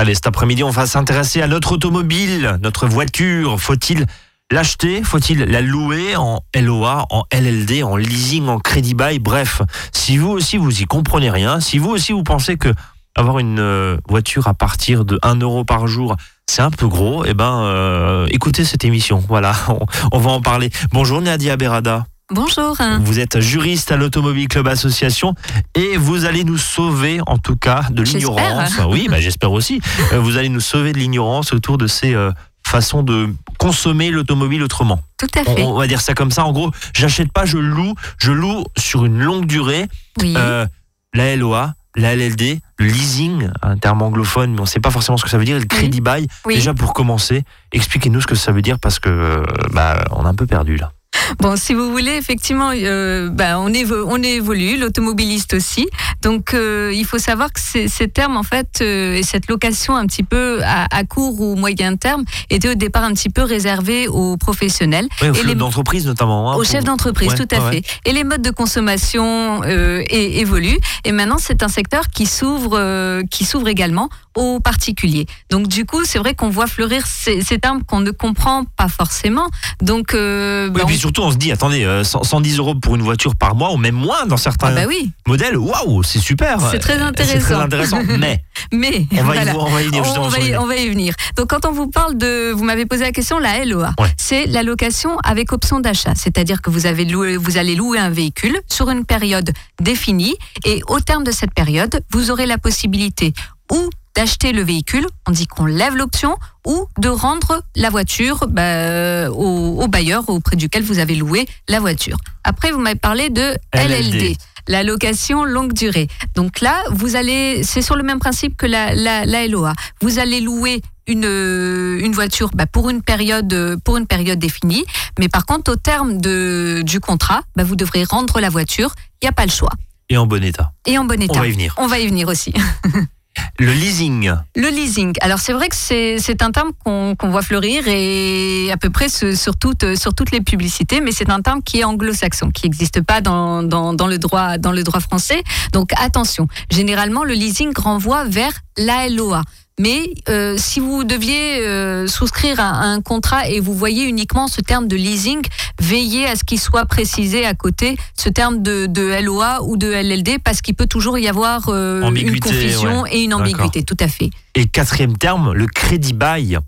Allez, cet après-midi, on va s'intéresser à notre automobile, notre voiture. Faut-il l'acheter? Faut-il la louer en LOA, en LLD, en leasing, en crédit bail? Bref, si vous aussi vous y comprenez rien, si vous aussi vous pensez que avoir une euh, voiture à partir de 1 euro par jour, c'est un peu gros, eh ben, euh, écoutez cette émission. Voilà, on, on va en parler. Bonjour Nadia Berada. Bonjour. Vous êtes juriste à l'Automobile Club Association et vous allez nous sauver en tout cas de l'ignorance. Oui, bah, j'espère aussi. Euh, Vous allez nous sauver de l'ignorance autour de ces euh, façons de consommer l'automobile autrement. Tout à fait. on va dire ça comme ça. En gros, j'achète pas, je loue. Je loue sur une longue durée Oui. euh, la LOA, la LLD, le leasing, un terme anglophone, mais on ne sait pas forcément ce que ça veut dire, le crédit bail. Oui. Déjà pour commencer, expliquez-nous ce que ça veut dire parce que bah, on est un peu perdu là. Bon, si vous voulez, effectivement, euh, bah, on, évo- on évolue, l'automobiliste aussi. Donc, euh, il faut savoir que ces, ces termes, en fait, euh, et cette location un petit peu à, à court ou moyen terme, était au départ un petit peu réservée aux professionnels. Oui, aux chefs d'entreprise notamment. hein, Aux pour- chefs d'entreprise, Ouais, tout à ouais, fait. Et les modes de consommation euh, é- évoluent. Et maintenant, c'est un secteur qui s'ouvre, euh, qui s'ouvre également aux particuliers. Donc, du coup, c'est vrai qu'on voit fleurir ces, ces termes qu'on ne comprend pas forcément. Donc, euh, Oui, et puis surtout, on se dit, attendez, euh, 100 110 euros pour une voiture par mois, ou même moins dans certains ah bah oui, modèles, waouh, c'est super. C'est très C'est très intéressant. mais mais on va, voilà. y, on va y venir justement. On va, sur y, les- on va y venir. Donc, quand on vous parle de, vous m'avez posé la question, la LOA, Ouais. c'est la location avec option d'achat. C'est-à-dire que vous, avez loué, vous allez louer un véhicule sur une période définie et au terme de cette période, vous aurez la possibilité ou d'acheter le véhicule, on dit qu'on lève l'option, ou de rendre la voiture bah, euh, au, au bailleur auprès duquel vous avez loué la voiture. Après, vous m'avez parlé de LLD. LLD la location longue durée. Donc là, vous allez, c'est sur le même principe que la, la, la LOA. Vous allez louer une, euh, une voiture bah, pour une période euh, pour une période définie, mais par contre au terme de, du contrat, bah, vous devrez rendre la voiture. Il n'y a pas le choix. Et en bon état. Et en bon On état. va y venir. On va y venir aussi. Le leasing. Le leasing. Alors c'est vrai que c'est un terme qu'on voit fleurir et à peu près sur toutes sur toutes les publicités, mais c'est un terme qui est anglo-saxon, qui n'existe pas dans, dans, le droit dans le droit français. Donc attention. Généralement le leasing renvoie vers la LOA. Mais euh, si vous deviez euh, souscrire à, à un contrat et vous voyez uniquement ce terme de leasing, veillez à ce qu'il soit précisé à côté ce terme de, de LOA ou de LLD parce qu'il peut toujours y avoir euh, une confusion et une ambiguïté. Tout à fait. Et quatrième terme, le crédit bail.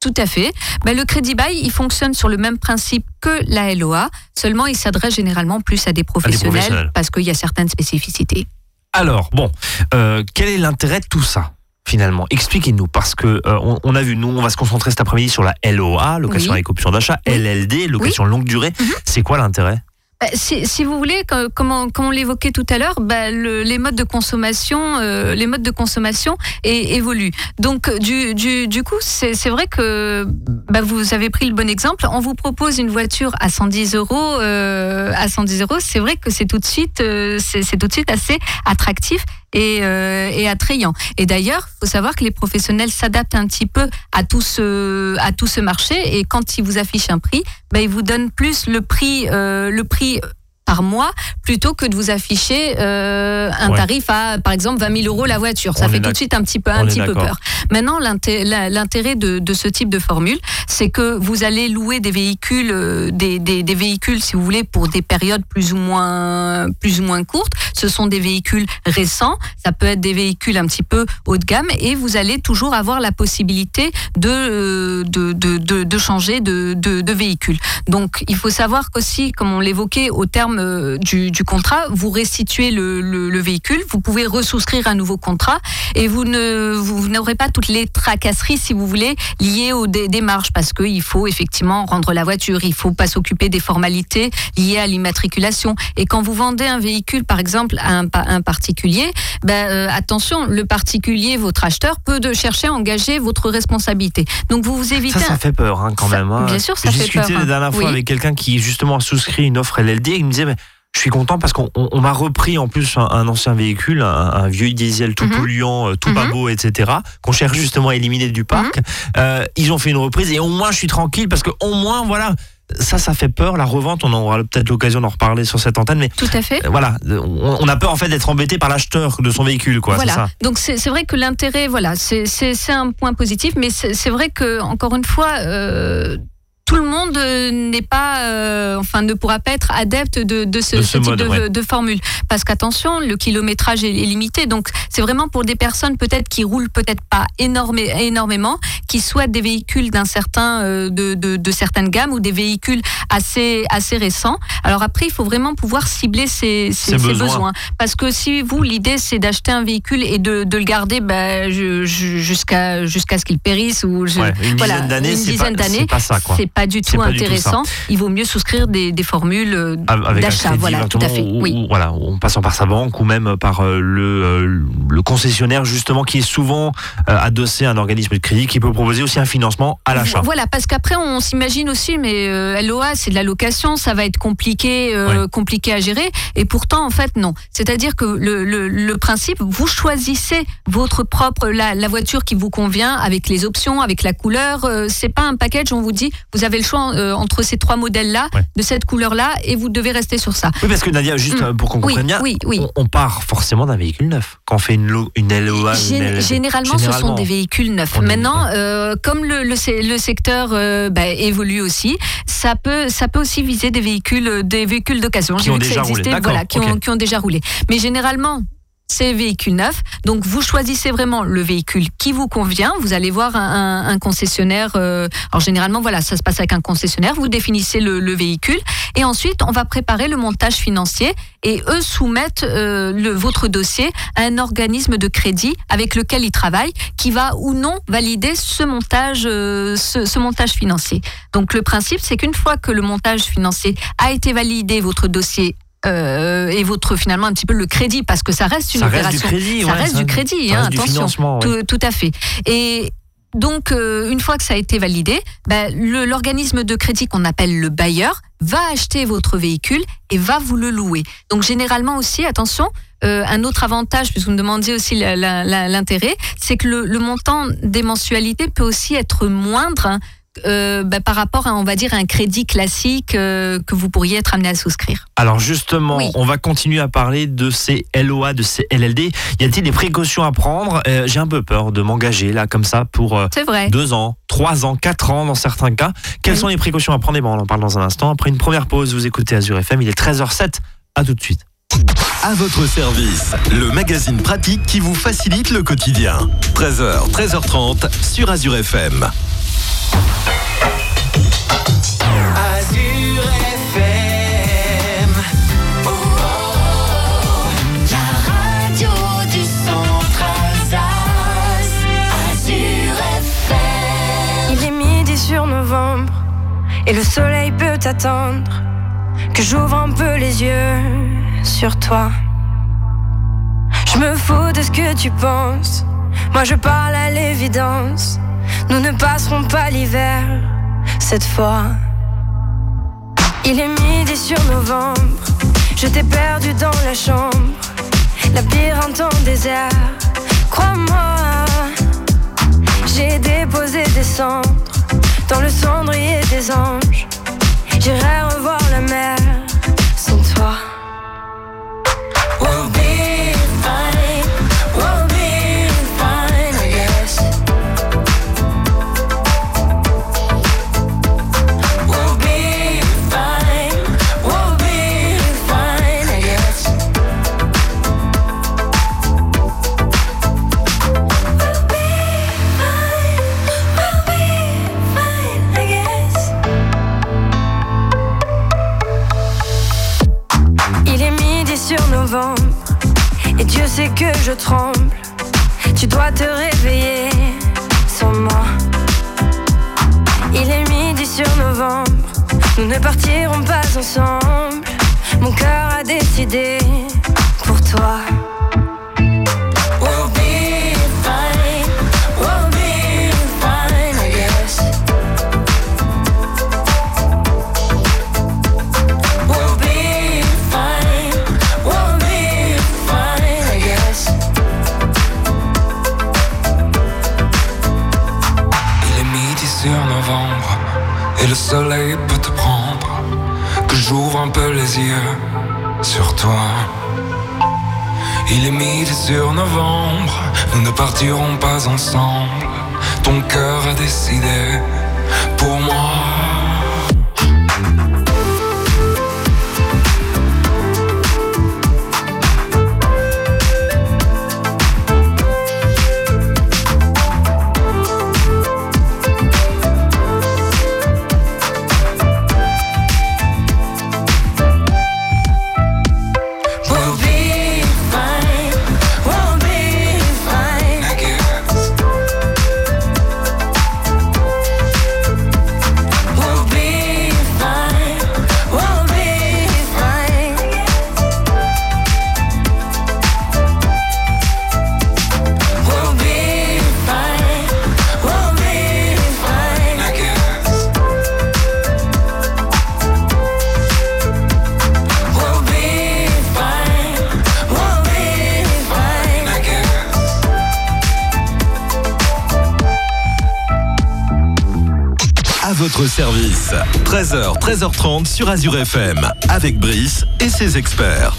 Tout à fait. Ben, le crédit bail, il fonctionne sur le même principe que la LOA, seulement il s'adresse généralement plus à des professionnels, professionnels. parce qu'il y a certaines spécificités. Alors, bon, quel est l'intérêt de tout ça? Finalement, expliquez-nous parce que euh, on, on a vu, nous, on va se concentrer cet après-midi sur la LOA, location Oui. avec option d'achat, Oui. LLD, location longue durée. Mhm. C'est quoi l'intérêt? Ben, si, si vous voulez, co- comme on, l'évoquait tout à l'heure, le- les modes de consommation, euh, les modes de consommation é- évoluent. Donc du, du, du coup, c'est vrai que ben, vous avez pris le bon exemple. On vous propose une voiture à 110 euros, euh, à 110 euros. C'est vrai que c'est tout de suite, euh, c'est tout de suite assez attractif et, euh, et attrayant. Et d'ailleurs, faut savoir que les professionnels s'adaptent un petit peu à tout ce à tout ce marché et quand ils vous affichent un prix, ben, ils vous donnent plus le prix euh, le prix par mois plutôt que de vous afficher euh, un Ouais. tarif à par exemple 20 000 euros la voiture. Ça On fait tout de suite un petit peu un petit peu peur. Maintenant, l'intérêt de, de ce type de formule, c'est que vous allez louer des véhicules, euh, des, des, des véhicules, si vous voulez, pour des périodes plus ou moins, plus ou moins courtes. Ce sont des véhicules récents. Ça peut être des véhicules un petit peu haut de gamme, et vous allez toujours avoir la possibilité de euh, de, de, de, changer de, de, de véhicule. Donc, il faut savoir qu'aussi, comme on l'évoquait, au terme euh, du, du contrat, vous restituez le, le, le véhicule, vous pouvez ressouscrire un nouveau contrat et vous ne vous n'aurez pas toutes les tracasseries, si vous voulez, liées aux dé- démarches, parce qu'il faut effectivement rendre la voiture, il faut pas s'occuper des formalités liées à l'immatriculation. Et quand vous vendez un véhicule, par exemple, à un, pa- un particulier, ben, euh, attention, le particulier, votre acheteur, peut de chercher à engager votre responsabilité. Donc vous vous évitez. Ça, ça fait peur hein, quand Ça- même. hein. bien sûr, ça J'ai fait discuté peur, la dernière fois oui. avec quelqu'un qui justement a souscrit une offre LLD. Il me disait, mais je suis content parce qu'on on- on m'a repris en plus un, un ancien véhicule, un, un vieux diesel tout Mhm. polluant, euh, tout pas Mhm. beau, etc. Qu'on cherche justement à éliminer du parc. Euh, ils ont fait une reprise et au moins je suis tranquille parce que au moins voilà. ça, ça fait peur. La revente, on aura peut-être l'occasion d'en reparler sur cette antenne, mais Tout à fait. euh, voilà, on, on a peur en fait d'être embêté par l'acheteur de son véhicule, quoi. Voilà. ça. Donc c'est vrai que l'intérêt, voilà, c'est un point positif, mais c'est c'est vrai que encore une fois. euh, tout le monde euh, n'est pas, euh, enfin, ne pourra pas être adepte de, de ce, De ce ce type mode, de, ouais. de formule. Parce qu'attention, le kilométrage est, est limité. Donc, c'est vraiment pour des personnes peut-être qui roulent peut-être pas énorme- énormément, qui souhaitent des véhicules d'un certain, euh, de, de, de certaines gammes ou des véhicules assez, assez récents. Alors après, il faut vraiment pouvoir cibler ses, ses, Ses besoins. besoins. Parce que si vous, l'idée, c'est d'acheter un véhicule et de, de le garder ben, je- jusqu'à jusqu'à ce qu'il périsse ou je- Ouais, une voilà, dizaine d'années, une c'est dizaine pas, d'années, c'est pas ça, quoi. Pas du tout pas du tout intéressant. Il vaut mieux souscrire des, des formules euh, d'achat. Voilà, tout à fait. ou- Oui. ou- voilà, en passant par sa banque ou même par euh, le, euh, le concessionnaire justement qui est souvent adossé à un organisme de crédit qui peut proposer aussi un financement à l'achat. Voilà, parce qu'après on s'imagine aussi, mais euh, LOA c'est de la location, ça va être compliqué, euh, compliqué à gérer. Et pourtant en fait non. C'est-à-dire que le, le, le principe, vous choisissez votre propre la, la voiture qui vous convient avec les options, avec la couleur. Euh, c'est pas un package. On vous dit vous avez le choix euh, entre ces trois modèles là, Ouais. de cette couleur là, et vous devez rester sur ça. Oui, parce que Nadia, juste Mm. euh, pour qu'on Oui, comprenne bien, oui, oui. On, on part forcément d'un véhicule neuf quand on fait une, lo- une LOA. Gén- une LLD. généralement, ce sont des véhicules neufs. Maintenant, euh, comme le, le, se- le secteur euh, bah, évolue aussi, ça peut, ça peut aussi viser des véhicules, des véhicules d'occasion. Qui J'ai ont vu que ça déjà roulé. existait, D'accord, voilà, qui, ok. ont, qui ont déjà roulé. Mais généralement, c'est véhicules neufs. Donc, vous choisissez vraiment le véhicule qui vous convient. Vous allez voir un, un- un concessionnaire. euh, alors, généralement, voilà, ça se passe avec un concessionnaire. Vous définissez le, le véhicule. Et ensuite, on va préparer le montage financier. Et eux soumettent euh, le, votre dossier à un organisme de crédit avec lequel ils travaillent, qui va ou non valider ce montage, euh, ce, ce montage financier. Donc, le principe, c'est qu'une fois que le montage financier a été validé, votre dossier euh, et votre finalement un petit peu le crédit parce que ça reste une Ça reste du opération crédit. ça ouais, reste du crédit ça hein, reste du attention ouais. tout, à fait et donc euh, une fois que ça a été validé le- l'organisme de crédit qu'on appelle le bailleur va acheter votre véhicule et va vous le louer donc généralement aussi attention euh, un autre avantage, puisque vous me demandiez aussi l'intérêt, c'est que le, le montant des mensualités peut aussi être moindre hein, euh, ben, par rapport à, on va dire, un crédit classique euh, que vous pourriez être amené à souscrire. Alors justement, Oui. on va continuer à parler de ces LOA, de ces LLD. Y a-t-il des précautions à prendre? Euh, J'ai un peu peur de m'engager là comme ça pour euh, vrai. deux ans, trois ans, quatre ans dans certains cas. Quelles Oui. sont les précautions à prendre? Eh ben, On en parle dans un instant. Après une première pause, vous écoutez Azure FM. Il est 13h07. À tout de suite. À votre service, le magazine pratique qui vous facilite le quotidien. 13h, 13h30 sur Azure FM. Et le soleil peut attendre que j'ouvre un peu les yeux sur toi. Je me fous de ce que tu penses. Moi je parle à l'évidence. Nous ne passerons pas l'hiver cette fois. Il est midi sur novembre. Je t'ai perdu dans la chambre. Labyrinthe en désert. Crois-moi. J'ai déposé des cendres dans le cendrier des anges. J'irai revoir la mer sans toi. Et le soleil peut te prendre. que j'ouvre un peu les yeux sur toi. Il est midi sur novembre, nous ne partirons pas ensemble. Ton cœur a décidé pour moi. Votre service. 13h, 13h30 sur Azure FM. Avec Brice et ses experts.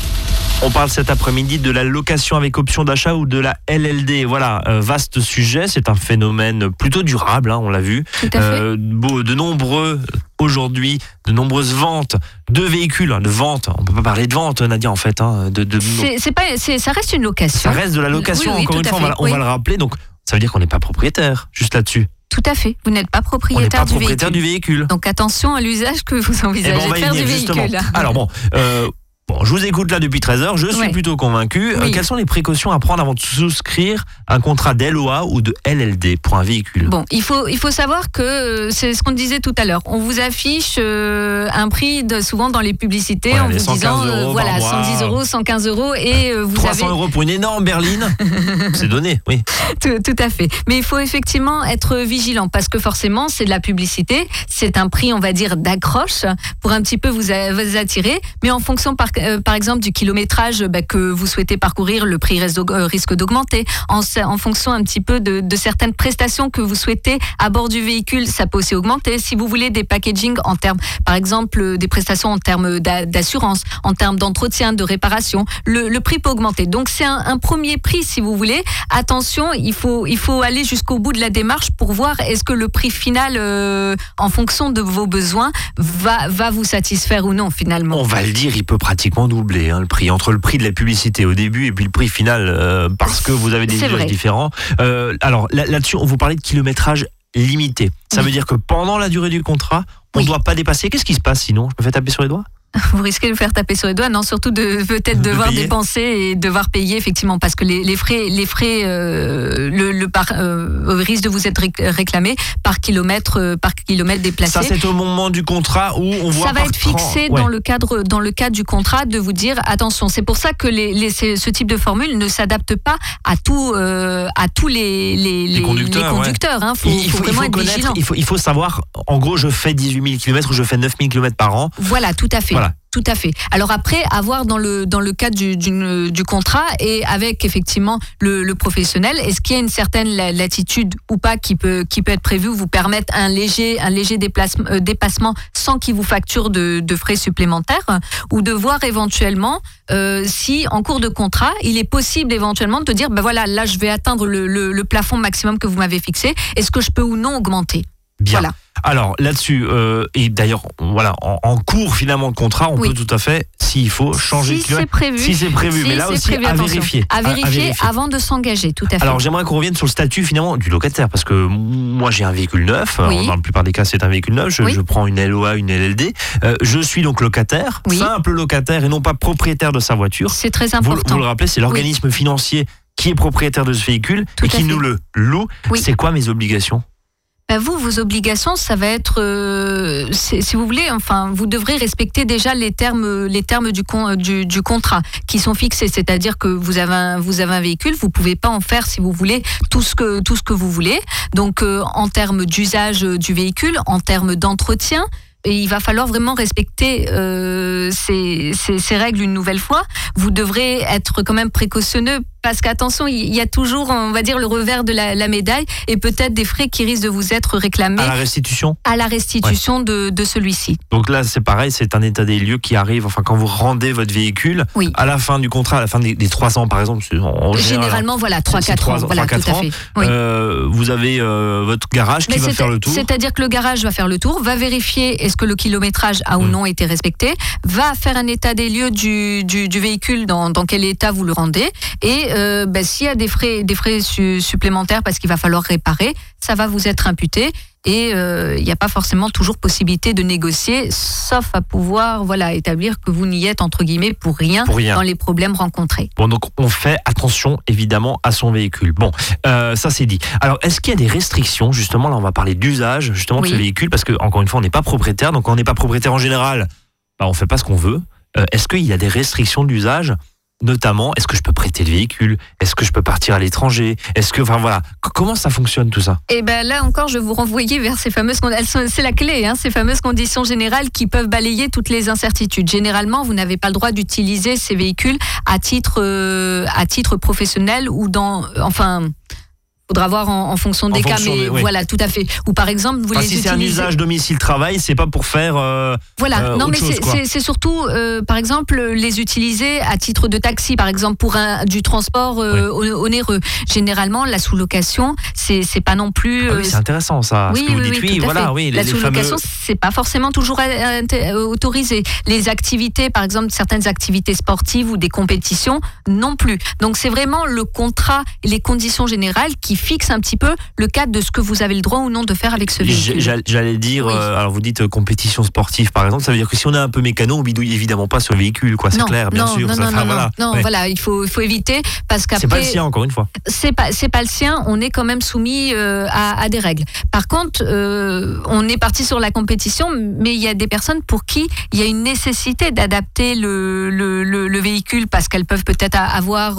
On parle cet après-midi de la location avec option d'achat ou de la LLD. Voilà, euh, vaste sujet. C'est un phénomène plutôt durable, hein, on l'a vu. Tout à fait. Euh, beau- de nombreux, aujourd'hui, de nombreuses ventes de véhicules, hein, de ventes. On peut pas parler de vente, Nadia, en fait. hein, de, de- C'est pas, ça reste une location. ça reste de la location, Oui, oui, encore une fois, on va, on le rappeler. Donc, ça veut dire qu'on n'est pas propriétaire, juste là-dessus. Tout à fait. Vous n'êtes pas propriétaire du véhicule. du véhicule. Donc attention à l'usage que vous envisagez de faire du justement. véhicule. Alors bon, euh, bon, je vous écoute là depuis 13 heures, je suis Ouais. plutôt convaincu. Euh, Oui. quelles sont les précautions à prendre avant de souscrire un contrat d'LOA ou de LLD pour un véhicule? Bon, il faut, il faut savoir que euh, c'est ce qu'on disait tout à l'heure. On vous affiche euh, un prix de, souvent dans les publicités Ouais, en les vous 115 disant euh, voilà par mois. 110 euros, 115 euros et euh, vous 300 avez euros pour une énorme berline C'est donné, oui. tout, tout à fait. Mais il faut effectivement être vigilant parce que forcément c'est de la publicité, c'est un prix on va dire d'accroche pour un petit peu vous attirer. Mais en fonction par, euh, par exemple du kilométrage bah, que vous souhaitez parcourir, le prix euh, risque d'augmenter. En, fonction un petit peu de, certaines prestations que vous souhaitez à bord du véhicule, ça peut aussi augmenter. Si vous voulez des packaging en termes, par exemple des prestations en termes d'a- d'assurance, en termes d'entretien, de réparation, le, prix peut augmenter. Donc c'est un, premier prix si vous voulez. Attention, il faut, il faut aller jusqu'au bout de la démarche pour voir est-ce que le prix final, euh, en fonction de vos besoins, va, va vous satisfaire ou non finalement. On va le dire, il peut pratiquement doubler hein, le prix. Entre le prix de la publicité au début et puis le prix final, euh, parce que vous avez des usages différents. Euh, alors là- là-dessus, on vous parlait de kilométrage limité. Ça Oui. veut dire que pendant la durée du contrat, on ne Oui. doit pas dépasser. Qu'est-ce qui se passe sinon? Je me fais taper sur les doigts? Vous risquez de vous faire taper sur les doigts, non Surtout de peut-être De devoir payer. dépenser et devoir payer effectivement parce que les, les frais, les frais, euh, le, le par, euh, risque de vous être réc- réclamé par kilomètre, euh, par kilomètre déplacé. Ça, c'est au moment du contrat où on voit ça va être fixé Ouais. dans le cadre dans le cadre du contrat de vous dire attention. C'est pour ça que les, les- ce type de formule ne s'adapte pas à tout euh, à tous les les, les- conducteurs, conducteurs, hein. Faut, Il, faut il vraiment faut être vigilant. il faut, il faut savoir, en gros, je fais 18 000 km, je fais 9 000 km par an. Voilà, tout à fait. Voilà. Tout à fait. Alors après, avoir dans le dans le cadre du, du, contrat et avec effectivement le, professionnel, est-ce qu'il y a une certaine la- latitude ou pas qui peut qui peut être prévue vous permettre un léger un léger déplacement, euh, dépassement sans qu'il vous facture de, de frais supplémentaires ou de voir éventuellement euh, si en cours de contrat il est possible éventuellement de dire ben voilà là je vais atteindre le, le, le plafond maximum que vous m'avez fixé. Est-ce que je peux ou non augmenter? Bien. Voilà. Alors là-dessus, euh, et d'ailleurs, voilà, en, en cours finalement de contrat, on Oui. peut tout à fait, s'il faut, changer si de prévu. Si c'est prévu, Si mais là aussi prévu, à vérifier. À vérifier avant de s'engager, tout à fait. Alors j'aimerais qu'on revienne sur le statut finalement du locataire parce que moi j'ai un véhicule neuf, Oui. Dans la plupart des cas c'est un véhicule neuf, je, Oui. je prends une LOA, une LLD, Euh, je suis donc locataire, simple locataire et non pas propriétaire de sa voiture. c'est très Vous, important. vous le rappelez, c'est l'organisme financier qui est propriétaire de ce véhicule Tout et qui fait. nous le loue. Oui. C'est quoi mes obligations? Bah, vous, vos obligations, ça va être, euh, si vous voulez, enfin, vous devrez respecter déjà les termes, les termes du, con- du, du contrat qui sont fixés. C'est-à-dire que vous avez un, vous avez un véhicule, vous pouvez pas en faire, si vous voulez, tout ce que, tout ce que vous voulez. Donc, euh, en termes d'usage du véhicule, en termes d'entretien. Et il va falloir vraiment respecter euh, ces règles une nouvelle fois. Vous devrez être quand même précautionneux parce qu'attention, il y a toujours, on va dire, le revers de la, la médaille et peut-être des frais qui risquent de vous être réclamés À la restitution? À la restitution de, de celui-ci. Donc là, c'est pareil, c'est un état des lieux qui arrive, enfin, quand vous rendez votre véhicule, Oui. à la fin du contrat, à la fin des, des 3 ans, par exemple, c'est- en général, Généralement, voilà, c'est 3-4 trois ans. ans, Voilà, trois, tout quatre à ans. fait. Oui. euh, vous avez euh, votre garage qui Mais va faire le tour. C'est-à-dire que le garage va faire le tour, va vérifier est-ce que le kilométrage a ou Mm. non été respecté, va faire un état des lieux du, du, du véhicule, dans, dans quel état vous le rendez, et euh, ben, s'il y a des frais, des frais su- supplémentaires parce qu'il va falloir réparer, ça va vous être imputé. Et euh, il n'y a pas forcément toujours possibilité de négocier, sauf à pouvoir voilà établir que vous n'y êtes entre guillemets pour rien, Pour rien. dans les problèmes rencontrés. Bon, donc on fait attention évidemment à son véhicule. Bon, euh, ça c'est dit. Alors, est-ce qu'il y a des restrictions? Justement Là, on va parler d'usage justement de ce véhicule parce que encore une fois, on n'est pas propriétaire. Donc, quand on n'est pas propriétaire en général, bah, on fait pas ce qu'on veut. Euh, est-ce qu'il y a des restrictions d'usage Notamment, est-ce que je peux prêter le véhicule? Est-ce que je peux partir à l'étranger? Est-ce que, voilà, comment ça fonctionne tout ça? Et ben là encore, je vous renvoyer vers ces fameuses, c'est la clé, hein, ces fameuses conditions générales qui peuvent balayer toutes les incertitudes. Généralement, vous n'avez pas le droit d'utiliser ces véhicules à titre, euh, à titre professionnel ou dans, enfin. Faudra voir en, en fonction des cas, fonction mais des- oui. voilà, tout à fait. Ou par exemple, vous Enfin, les Si c'est un usage domicile-travail, c'est pas pour faire. euh, Voilà, euh, non mais c'est- surtout, euh, par exemple, les utiliser à titre de taxi, par exemple, pour un, du transport onéreux. Généralement, la sous-location, c'est pas non plus. ah oui, c'est intéressant ça. ce que vous dites, oui, tout à voilà, fait. oui. la les- sous-location, fameux- c'est pas forcément toujours autorisé. Les activités, par exemple, certaines activités sportives ou des compétitions, non plus. Donc c'est vraiment le contrat et les conditions générales qui fixent un petit peu le cadre de ce que vous avez le droit ou non de faire avec ce véhicule. j'all- J'allais dire, Oui. euh, alors vous dites euh, compétition sportive par exemple, ça veut dire que si on est un peu mécano, on bidouille évidemment pas sur le véhicule, quoi, c'est clair, bien non, sûr. non, ça non, voilà. non, Ouais. voilà, il faut, éviter parce C'est pas le qu'après, sien, encore une fois. c'est pas c'est pas le sien. On est quand même soumis euh, à, à des règles. Par contre, on est parti sur la compétition, mais il y a des personnes pour qui il y a une nécessité d'adapter le, le, le, le véhicule parce qu'elles peuvent peut-être a- avoir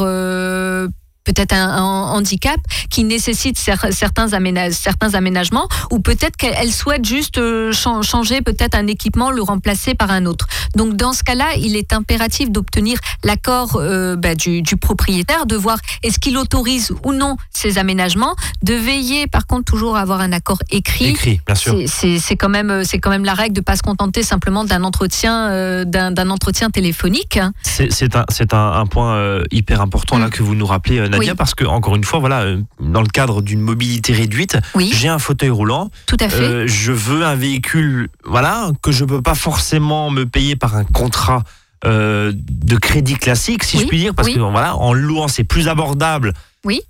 peut-être un, un handicap qui nécessite cer- certains, aména- certains aménagements ou peut-être qu'elles souhaitent juste euh, chan- changer peut-être un équipement, le remplacer par un autre. Donc dans ce cas-là, il est impératif d'obtenir l'accord euh, bah, du, du propriétaire, de voir est-ce qu'il autorise ou non ces aménagements, de veiller par contre toujours à avoir un accord écrit. Écrit, bien sûr. C'est- quand même euh, c'est quand même la règle de pas se contenter simplement d'un entretien euh, d'un entretien téléphonique. hein. C'est un, un, un point hyper important là Mm. que vous nous rappelez, Nadia, Oui. parce que encore une fois, voilà, euh, dans le cadre d'une mobilité réduite, Oui, j'ai un fauteuil roulant, tout à fait. euh, je veux un véhicule, voilà, que je peux pas forcément me payer par un contrat euh, de crédit classique, si Oui, je puis dire, parce que voilà, en louant, c'est plus abordable. Oui.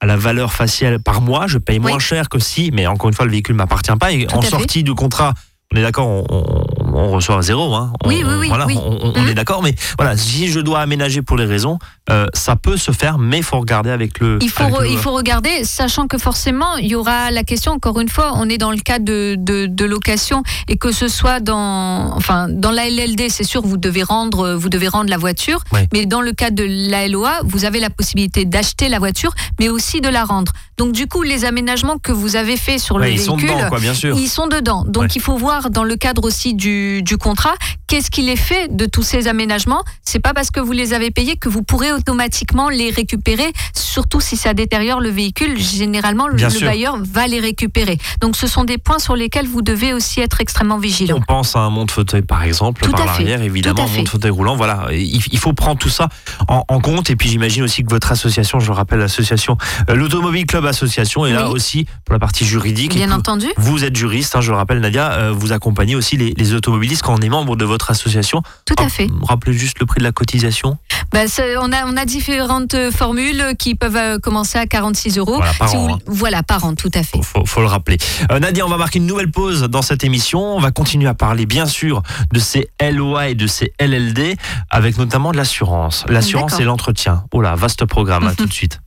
À la valeur faciale par mois, je paye moins cher que si, mais encore une fois, le véhicule m'appartient pas. Et Tout en fait. sortie de contrat, on est d'accord, on, on- reçoit zéro. Hein. On- Oui, oui, oui, Voilà, oui. on, Mhm. est d'accord, mais voilà, si je dois aménager pour les raisons, euh, ça peut se faire, mais il faut regarder avec le. Il faut, avec re- le- il faut regarder, sachant que forcément, il y aura la question, encore une fois, on est dans le cas de, de, de location, et que ce soit dans, enfin, dans la LLD, c'est sûr, vous devez rendre, vous devez rendre la voiture, mais dans le cas de la LOA, vous avez la possibilité d'acheter la voiture, mais aussi de la rendre. Donc, du coup, les aménagements que vous avez faits sur Ouais, le ils sont véhicule, dedans, quoi, bien sûr. ils sont dedans. Donc Ouais. il faut voir dans le cadre aussi du, du contrat qu'est-ce qu'il est fait de tous ces aménagements? C'est pas parce que vous les avez payés que vous pourrez automatiquement les récupérer, surtout si ça détériore le véhicule. Généralement, le, Bien le sûr. bailleur va les récupérer. Donc ce sont des points sur lesquels vous devez aussi être extrêmement vigilant. On pense à un monte-fauteuil par exemple, Tout par l'arrière, évidemment, un monte-fauteuil roulant. Voilà, il, faut prendre tout ça en, en compte. Et puis j'imagine aussi que votre association, je le rappelle, l'association, euh, l'Automobile Club Association, est là Oui. aussi pour la partie juridique. Bien entendu. Vous êtes juriste, hein, je le rappelle, Nadia, euh, vous accompagnez aussi les, les quand on est membre de votre association. Tout à fait. Rappelez juste le prix de la cotisation. Bah, on, a, on a différentes euh, formules qui peuvent euh, commencer à 46 euros. Voilà, par Si an, vous- hein. Voilà, par an, tout à fait. Faut, faut, faut le rappeler. Euh, Nadia, on va marquer une nouvelle pause dans cette émission. On va continuer à parler, bien sûr, de ces LOA et de ces LLD, avec notamment de l'assurance. L'assurance et l'entretien. Oh là, vaste programme, à tout de suite.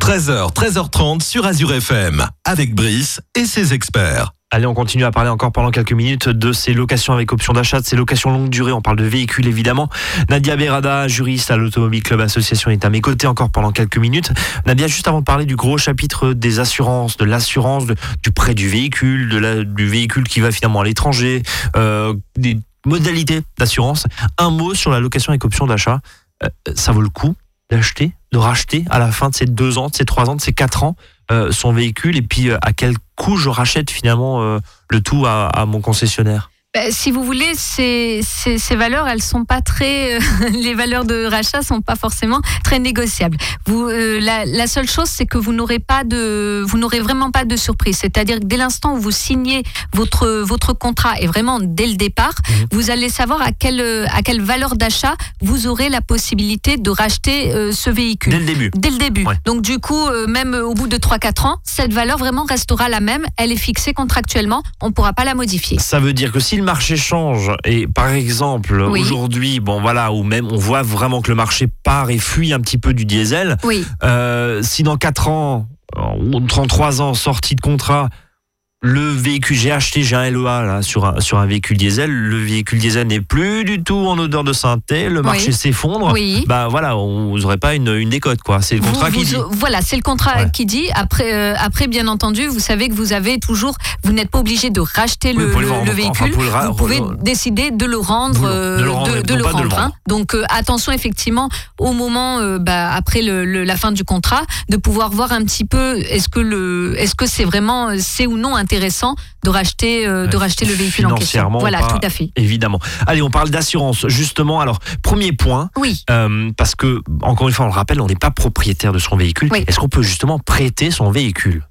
13h, 13h30 sur Azure FM, avec Brice et ses experts. Allez, on continue à parler encore pendant quelques minutes de ces locations avec option d'achat, de ces locations longue durée. On parle de véhicules évidemment. Nadia Berada, juriste à l'Automobile Club Association, est à mes côtés encore pendant quelques minutes. Nadia, juste avant de parler du gros chapitre des assurances, de l'assurance, du prêt du véhicule, du véhicule qui va finalement à l'étranger, euh, des modalités d'assurance, un mot sur la location avec option d'achat. Euh, ça vaut le coup d'acheter, de racheter à la fin de ces deux ans, de ces trois ans, de ces quatre ans euh, son véhicule et puis euh, à quel coût je rachète finalement euh, le tout à, à mon concessionnaire? Ben, si vous voulez, ces, ces, ces valeurs, elles sont pas très, euh, les valeurs de rachat sont pas forcément très négociables. Vous, euh, la, la seule chose, c'est que vous n'aurez pas de, vous n'aurez vraiment pas de surprise. C'est-à-dire que dès l'instant où vous signez votre votre contrat et vraiment dès le départ, Mhm. vous allez savoir à quelle à quelle valeur d'achat vous aurez la possibilité de racheter euh, ce véhicule. Dès le début. Dès le début. Ouais. Donc du coup, euh, même au bout de 3-4 ans, cette valeur vraiment restera la même. Elle est fixée contractuellement. On ne pourra pas la modifier. Ça veut dire que si le marché change et par exemple Oui. aujourd'hui, bon voilà, ou même on voit vraiment que le marché part et fuit un petit peu du diesel, Oui. euh, si dans 4 ans euh, ou 33 ans sortie de contrat, le véhicule, j'ai acheté, j'ai un LEA là, sur, un, sur un véhicule diesel, le véhicule diesel n'est plus du tout en odeur de synthé, le marché Oui. s'effondre. Oui. Bah voilà, on, vous n'aurez pas une, une décote quoi. C'est le Vous- contrat qui vous- dit. Voilà, c'est le contrat Ouais. qui dit. Après, euh, après, bien entendu, vous savez que vous avez toujours, vous n'êtes pas obligé de racheter Oui, le, le le- véhicule. vous pouvez le ra- vous pouvez re- décider de le rendre, De le- euh, rendre, de, de rendre, hein. Donc euh, attention effectivement au moment, euh, bah, après le, le- la fin du contrat, de pouvoir voir un petit peu est-ce que le, est-ce que c'est vraiment, c'est ou non intéressant de racheter, euh, de racheter le véhicule en question. Voilà, tout à fait. Évidemment. Allez, on parle d'assurance. Justement, alors, premier point, Oui. euh, parce que, encore une fois, on le rappelle, on n'est pas propriétaire de son véhicule. Oui. Est-ce qu'on peut justement prêter son véhicule?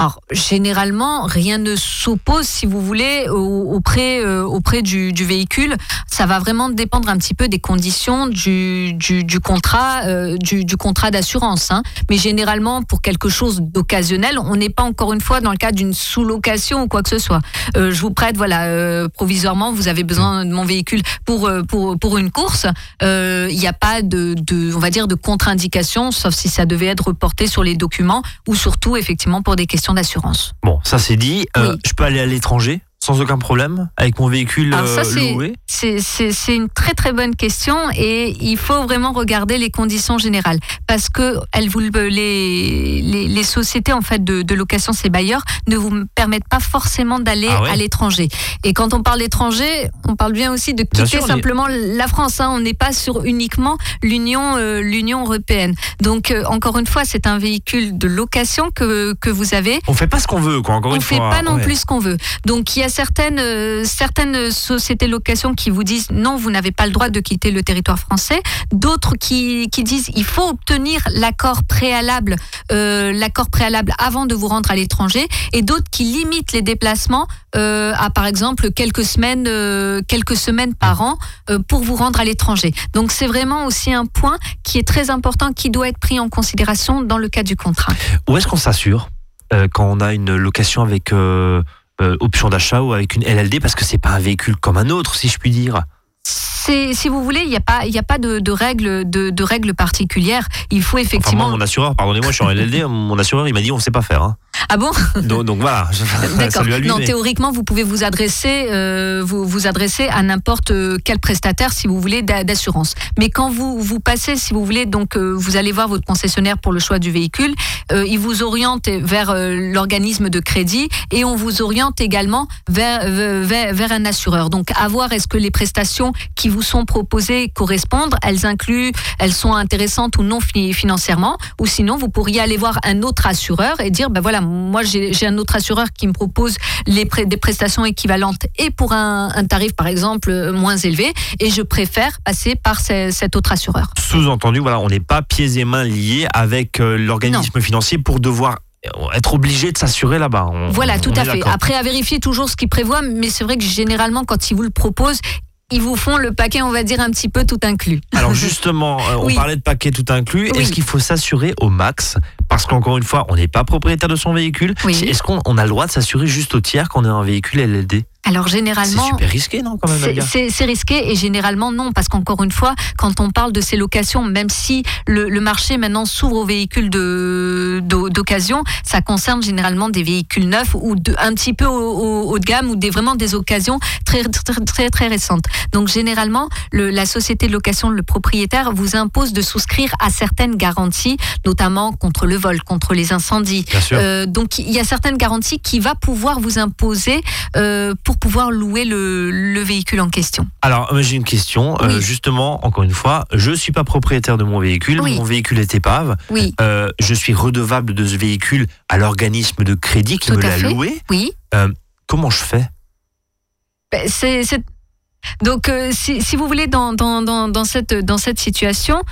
Alors, généralement, rien ne s'oppose, si vous voulez, au- auprès, euh, auprès du, véhicule. Ça va vraiment dépendre un petit peu des conditions du, contrat, euh, du, contrat d'assurance. hein. Mais généralement, pour quelque chose d'occasionnel, on n'est pas encore une fois dans le cadre d'une sous-location ou quoi que ce soit. Euh, je vous prête, voilà, provisoirement, vous avez besoin de mon véhicule pour, pour, pour une course. Il n'y a pas de, de, on va dire, de contre-indication, sauf si ça devait être reporté sur les documents ou surtout, effectivement, pour des questions d'assurance. Bon, ça c'est dit. Euh, Oui. Je peux aller à l'étranger? Sans aucun problème avec mon véhicule Alors ça, euh, c'est- loué C'est- une très très bonne question et il faut vraiment regarder les conditions générales parce que elles vous, le- les, les, les sociétés en fait de, de location, ces bailleurs, ne vous permettent pas forcément d'aller Ah ouais à l'étranger. Et quand on parle d'étranger, on parle bien aussi de quitter sûr, simplement la France. hein. On n'est pas sur uniquement l'Union euh, l'Union européenne. Donc euh, encore une fois, c'est un véhicule de location que, que vous avez On fait pas ce qu'on veut, quoi. Encore on une ne fait fois. pas non Ouais. plus ce qu'on veut. Donc il y a certaines, euh, certaines sociétés de location qui vous disent non, vous n'avez pas le droit de quitter le territoire français. D'autres qui, qui disent il faut obtenir l'accord préalable, euh, préalable avant de vous rendre à l'étranger. Et d'autres qui limitent les déplacements euh, à par exemple quelques semaines, quelques semaines par an pour vous rendre à l'étranger. Donc c'est vraiment aussi un point qui est très important, qui doit être pris en considération dans le cas du contrat. Où est-ce qu'on s'assure quand on a une location avec option d'achat ou avec une LLD Parce que c'est pas un véhicule comme un autre, si je puis dire. Si vous voulez, il n'y a pas, il y a pas de, de règles, de, de règles particulières. Il faut Enfin, effectivement. moi, mon assureur, pardonnez-moi, je suis en LLD, mon assureur, il m'a dit on sait pas faire. hein. ah bon? Donc, donc voilà, D'accord. Non, théoriquement, vous pouvez vous adresser, euh, vous, vous adresser à n'importe quel prestataire, si vous voulez, d'a- d'assurance. Mais quand vous vous passez, si vous voulez, donc euh, vous allez voir votre concessionnaire pour le choix du véhicule, euh, il vous oriente vers euh, l'organisme de crédit et on vous oriente également vers, vers, vers un assureur. Donc, à voir est-ce que les prestations qui vous sont proposées correspondent, elles incluent, elles sont intéressantes ou non fi- financièrement, ou sinon vous pourriez aller voir un autre assureur et dire, ben voilà, moi j'ai un autre assureur qui me propose les pré- des prestations équivalentes et pour un, un tarif par exemple moins élevé, et je préfère passer par ce- cet autre assureur. Sous-entendu, voilà, on n'est pas pieds et mains liés avec euh, l'organisme financier pour devoir euh, être obligé de s'assurer là-bas. Voilà, tout à fait. Après, à vérifier toujours ce qu'ils prévoient, mais c'est vrai que généralement, quand ils vous le proposent, ils vous font le paquet, on va dire, un petit peu tout inclus. Alors justement, euh, on Oui. parlait de paquet tout inclus. Oui. Est-ce qu'il faut s'assurer au max Parce qu'encore une fois, on n'est pas propriétaire de son véhicule. Oui. Est-ce qu'on on a le droit de s'assurer juste au tiers qu'on a un véhicule LLD Alors C'est généralement, super risqué, non, quand même, c'est- c'est c'est risqué et généralement non, parce qu'encore une fois, quand on parle de ces locations, même si le, le marché maintenant s'ouvre aux véhicules d'occasion, ça concerne généralement des véhicules neufs ou de, un petit peu au, au- haut de gamme ou des, vraiment des occasions très, très, très, très récentes. Donc généralement, le- la société de location, le propriétaire, vous impose de souscrire à certaines garanties, notamment contre le vol, contre les incendies, Bien sûr. euh, donc il y a certaines garanties qui va pouvoir vous imposer euh, pour pouvoir louer le, le véhicule en question. Alors, moi, j'ai une question. Euh, justement, encore une fois, je suis pas propriétaire de mon véhicule. Oui. Mon véhicule est épave. Oui, Euh, je suis redevable de ce véhicule à l'organisme de crédit qui Tout me l'a loué. oui. Comment je fais? Ben, c'est donc euh, si, si vous voulez dans, dans, dans, dans cette dans cette situation.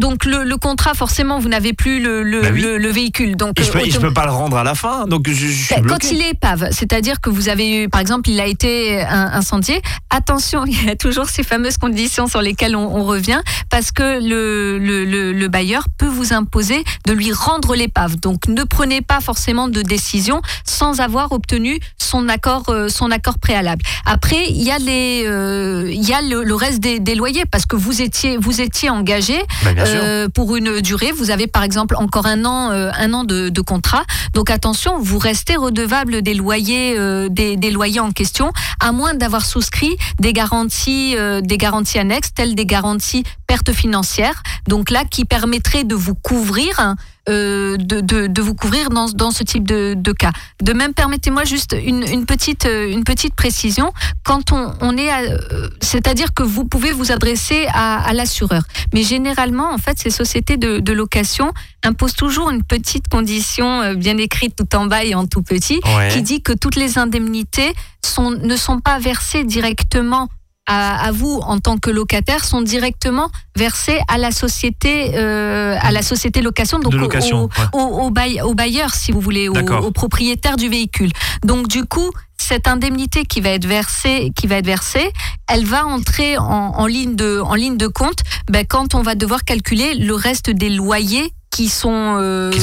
Donc le, le contrat, forcément, vous n'avez plus le, le, Bah oui. le- le véhicule. Donc Et je euh, peux, autom- pas le rendre à la fin. Donc, je, je suis bloqué. Quand il est épave, c'est-à-dire que vous avez eu, par exemple, il a été incendié, attention, il y a toujours ces fameuses conditions sur lesquelles on, on revient, parce que le, le, le, le bailleur peut vous imposer de lui rendre l'épave. Donc ne prenez pas forcément de décision sans avoir obtenu son accord, euh, son accord préalable. Après, il y a, les, euh, il y a le, reste des, des loyers, parce que vous étiez, vous étiez engagé Bah. Euh, pour une durée. Vous avez par exemple encore un an, euh, un an de, de contrat. Donc attention, vous restez redevable des loyers, euh, des, des loyers en question, à moins d'avoir souscrit des garanties, euh, des garanties annexes, telles des garanties pertes financières. Donc là, qui permettraient de vous couvrir. Euh, de, de, de vous couvrir dans, dans ce type de, de cas. De même, permettez-moi juste une, une, petite, euh, une petite précision. Quand on, on est, à- euh, c'est-à-dire que vous pouvez vous adresser à, à l'assureur. Mais généralement, en fait, ces sociétés de, de location imposent toujours une petite condition bien écrite tout en bas et en tout petit, Ouais. qui dit que toutes les indemnités sont, ne sont pas versées directement à, à vous en tant que locataire, sont directement versées à la société, euh, à la société location, donc au- au, ouais. au, au bail- au bailleur, si vous voulez, au, propriétaire du véhicule. Donc du coup, cette indemnité qui va être versée, qui va être versée, elle va entrer en, en ligne de en ligne de compte ben, quand on va devoir calculer le reste des loyers qui sont, euh, Qui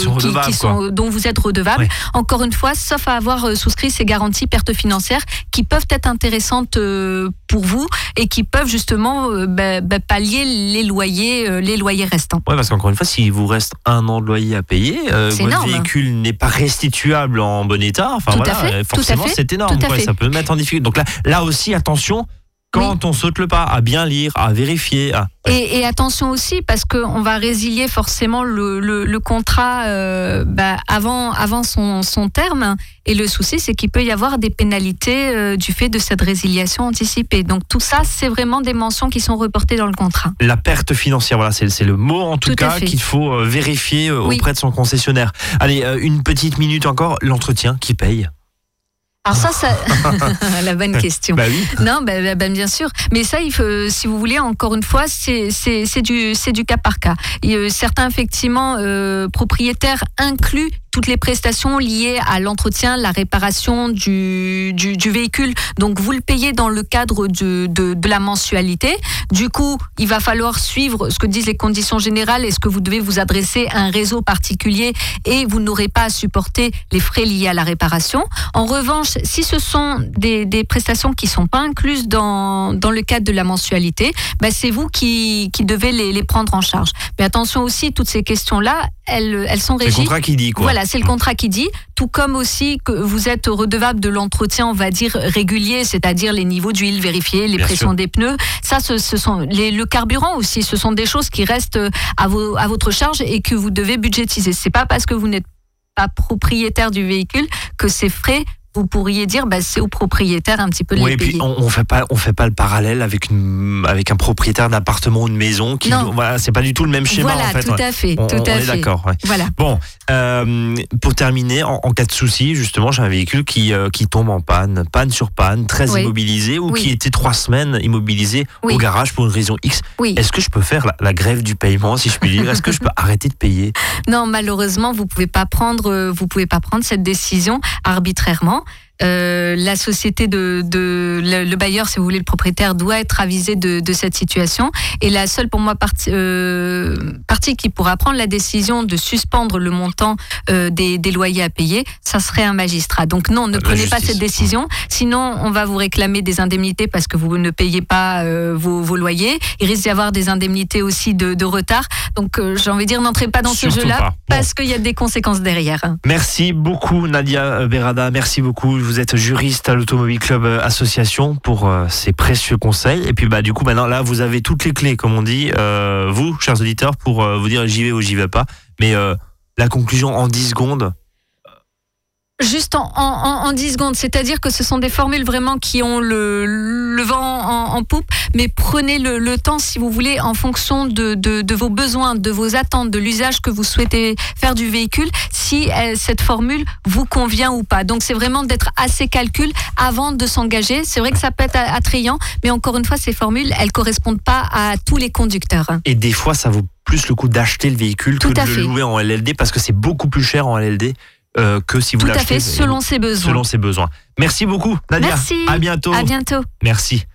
sont dont vous êtes redevable. Encore une fois, sauf à avoir euh, souscrit ces garanties pertes financières qui peuvent être intéressantes euh, pour vous et qui peuvent justement euh, ben, ben, pallier les loyers, les loyers restants. Ouais, parce qu'encore une fois, s'il vous reste un an de loyer à payer, euh, votre énorme. véhicule n'est pas restituable en bon état. Enfin Tout voilà, forcément, c'est énorme. tout à. Ça peut mettre en difficulté. Donc là, là aussi, attention. Quand on saute le pas, à bien lire, à vérifier. à- Et, et attention aussi parce qu'on va résilier forcément le, le, le contrat euh, bah, avant, avant son, son terme. Et le souci, c'est qu'il peut y avoir des pénalités euh, du fait de cette résiliation anticipée. Donc tout ça, c'est vraiment des mentions qui sont reportées dans le contrat. La perte financière, voilà, c'est le mot en tout, cas qu'il faut euh, vérifier Oui. auprès de son concessionnaire. Allez, une petite minute encore, l'entretien qui paye. Alors ça, ça la bonne question. Bah oui. Non, ben, ben, ben, bien sûr. Mais ça, il faut, si vous voulez, encore une fois, c'est c'est- c'est du, c'est du cas par cas. Et, euh, certains, effectivement, euh, propriétaires incluent toutes les prestations liées à l'entretien, la réparation du, véhicule. Donc, vous le payez dans le cadre de, la mensualité. Du coup, il va falloir suivre ce que disent les conditions générales. Est-ce que vous devez vous adresser à un réseau particulier et vous n'aurez pas à supporter les frais liés à la réparation. En revanche, si ce sont des, prestations qui sont pas incluses dans, le cadre de la mensualité, ben c'est vous qui, devez les prendre en charge. Mais attention aussi, toutes ces questions-là, elles, elles sont C'est le régies. contrat qui dit quoi. Voilà, c'est le contrat qui dit, tout comme aussi que vous êtes redevable de l'entretien, on va dire régulier, c'est-à-dire les niveaux d'huile vérifiés, les Bien pressions sûr. des pneus. Ça, ce, ce sont les, le carburant aussi. Ce sont des choses qui restent à, vos, à votre charge et que vous devez budgétiser. C'est pas parce que vous n'êtes pas propriétaire du véhicule que ces frais vous pourriez dire bah, c'est au propriétaire un petit peu de Oui, les et puis on, on fait pas, on fait pas le parallèle avec une, avec un propriétaire d'appartement ou de maison qui, Non. voilà, c'est pas du tout le même schéma voilà, en fait. tout à fait, On, tout on à est fait. d'accord. ouais. Voilà. Bon, euh, pour terminer, en, en cas de souci, justement, j'ai un véhicule qui, euh, qui tombe en panne, panne sur panne, très Oui. immobilisé, ou Oui. qui était trois semaines immobilisé au garage pour une raison X. Est-ce que je peux faire la, la grève du paiement, si je puis dire? Est-ce que je peux arrêter de payer? Non, malheureusement, vous pouvez pas prendre, euh, vous pouvez pas prendre cette décision arbitrairement. Euh, la société de, de le, le bailleur, si vous voulez, le propriétaire doit être avisé de, de cette situation. Et la seule pour moi partie, euh, partie qui pourra prendre la décision de suspendre le montant euh, des, des loyers à payer, ça serait un magistrat. Donc non, ne La prenez pas cette décision. Sinon, on va vous réclamer des indemnités parce que vous ne payez pas vos, vos loyers. Il risque d'y avoir des indemnités aussi de, de retard. Donc j'ai envie de dire, n'entrez pas dans ce jeu-là. Bon. parce qu'il y a des conséquences derrière. Merci beaucoup Nadia Berada, merci beaucoup. Vous êtes juriste à l'Automobile Club euh, Association pour euh, ces précieux conseils. Et puis bah du coup maintenant là vous avez toutes les clés comme on dit, euh, vous chers auditeurs pour vous dire j'y vais ou j'y vais pas. Mais la conclusion en 10 secondes. Juste en, en, en en 10 secondes, c'est-à-dire que ce sont des formules vraiment qui ont le, le vent en, en poupe, mais prenez le, le temps, si vous voulez, en fonction de, de, de vos besoins, de vos attentes, de l'usage que vous souhaitez faire du véhicule, si euh, cette formule vous convient ou pas. Donc c'est vraiment d'être assez calcul avant de s'engager. C'est vrai que ça peut être attrayant, mais encore une fois, ces formules, elles correspondent pas à tous les conducteurs. Et des fois ça vaut plus le coup d'acheter le véhicule Tout que de le louer en LLD parce que c'est beaucoup plus cher en LLD euh, que si vous Tout à l'achetez fait, selon ses besoins. selon ses besoins. Merci beaucoup Nadia. Merci. À bientôt. À bientôt. Merci.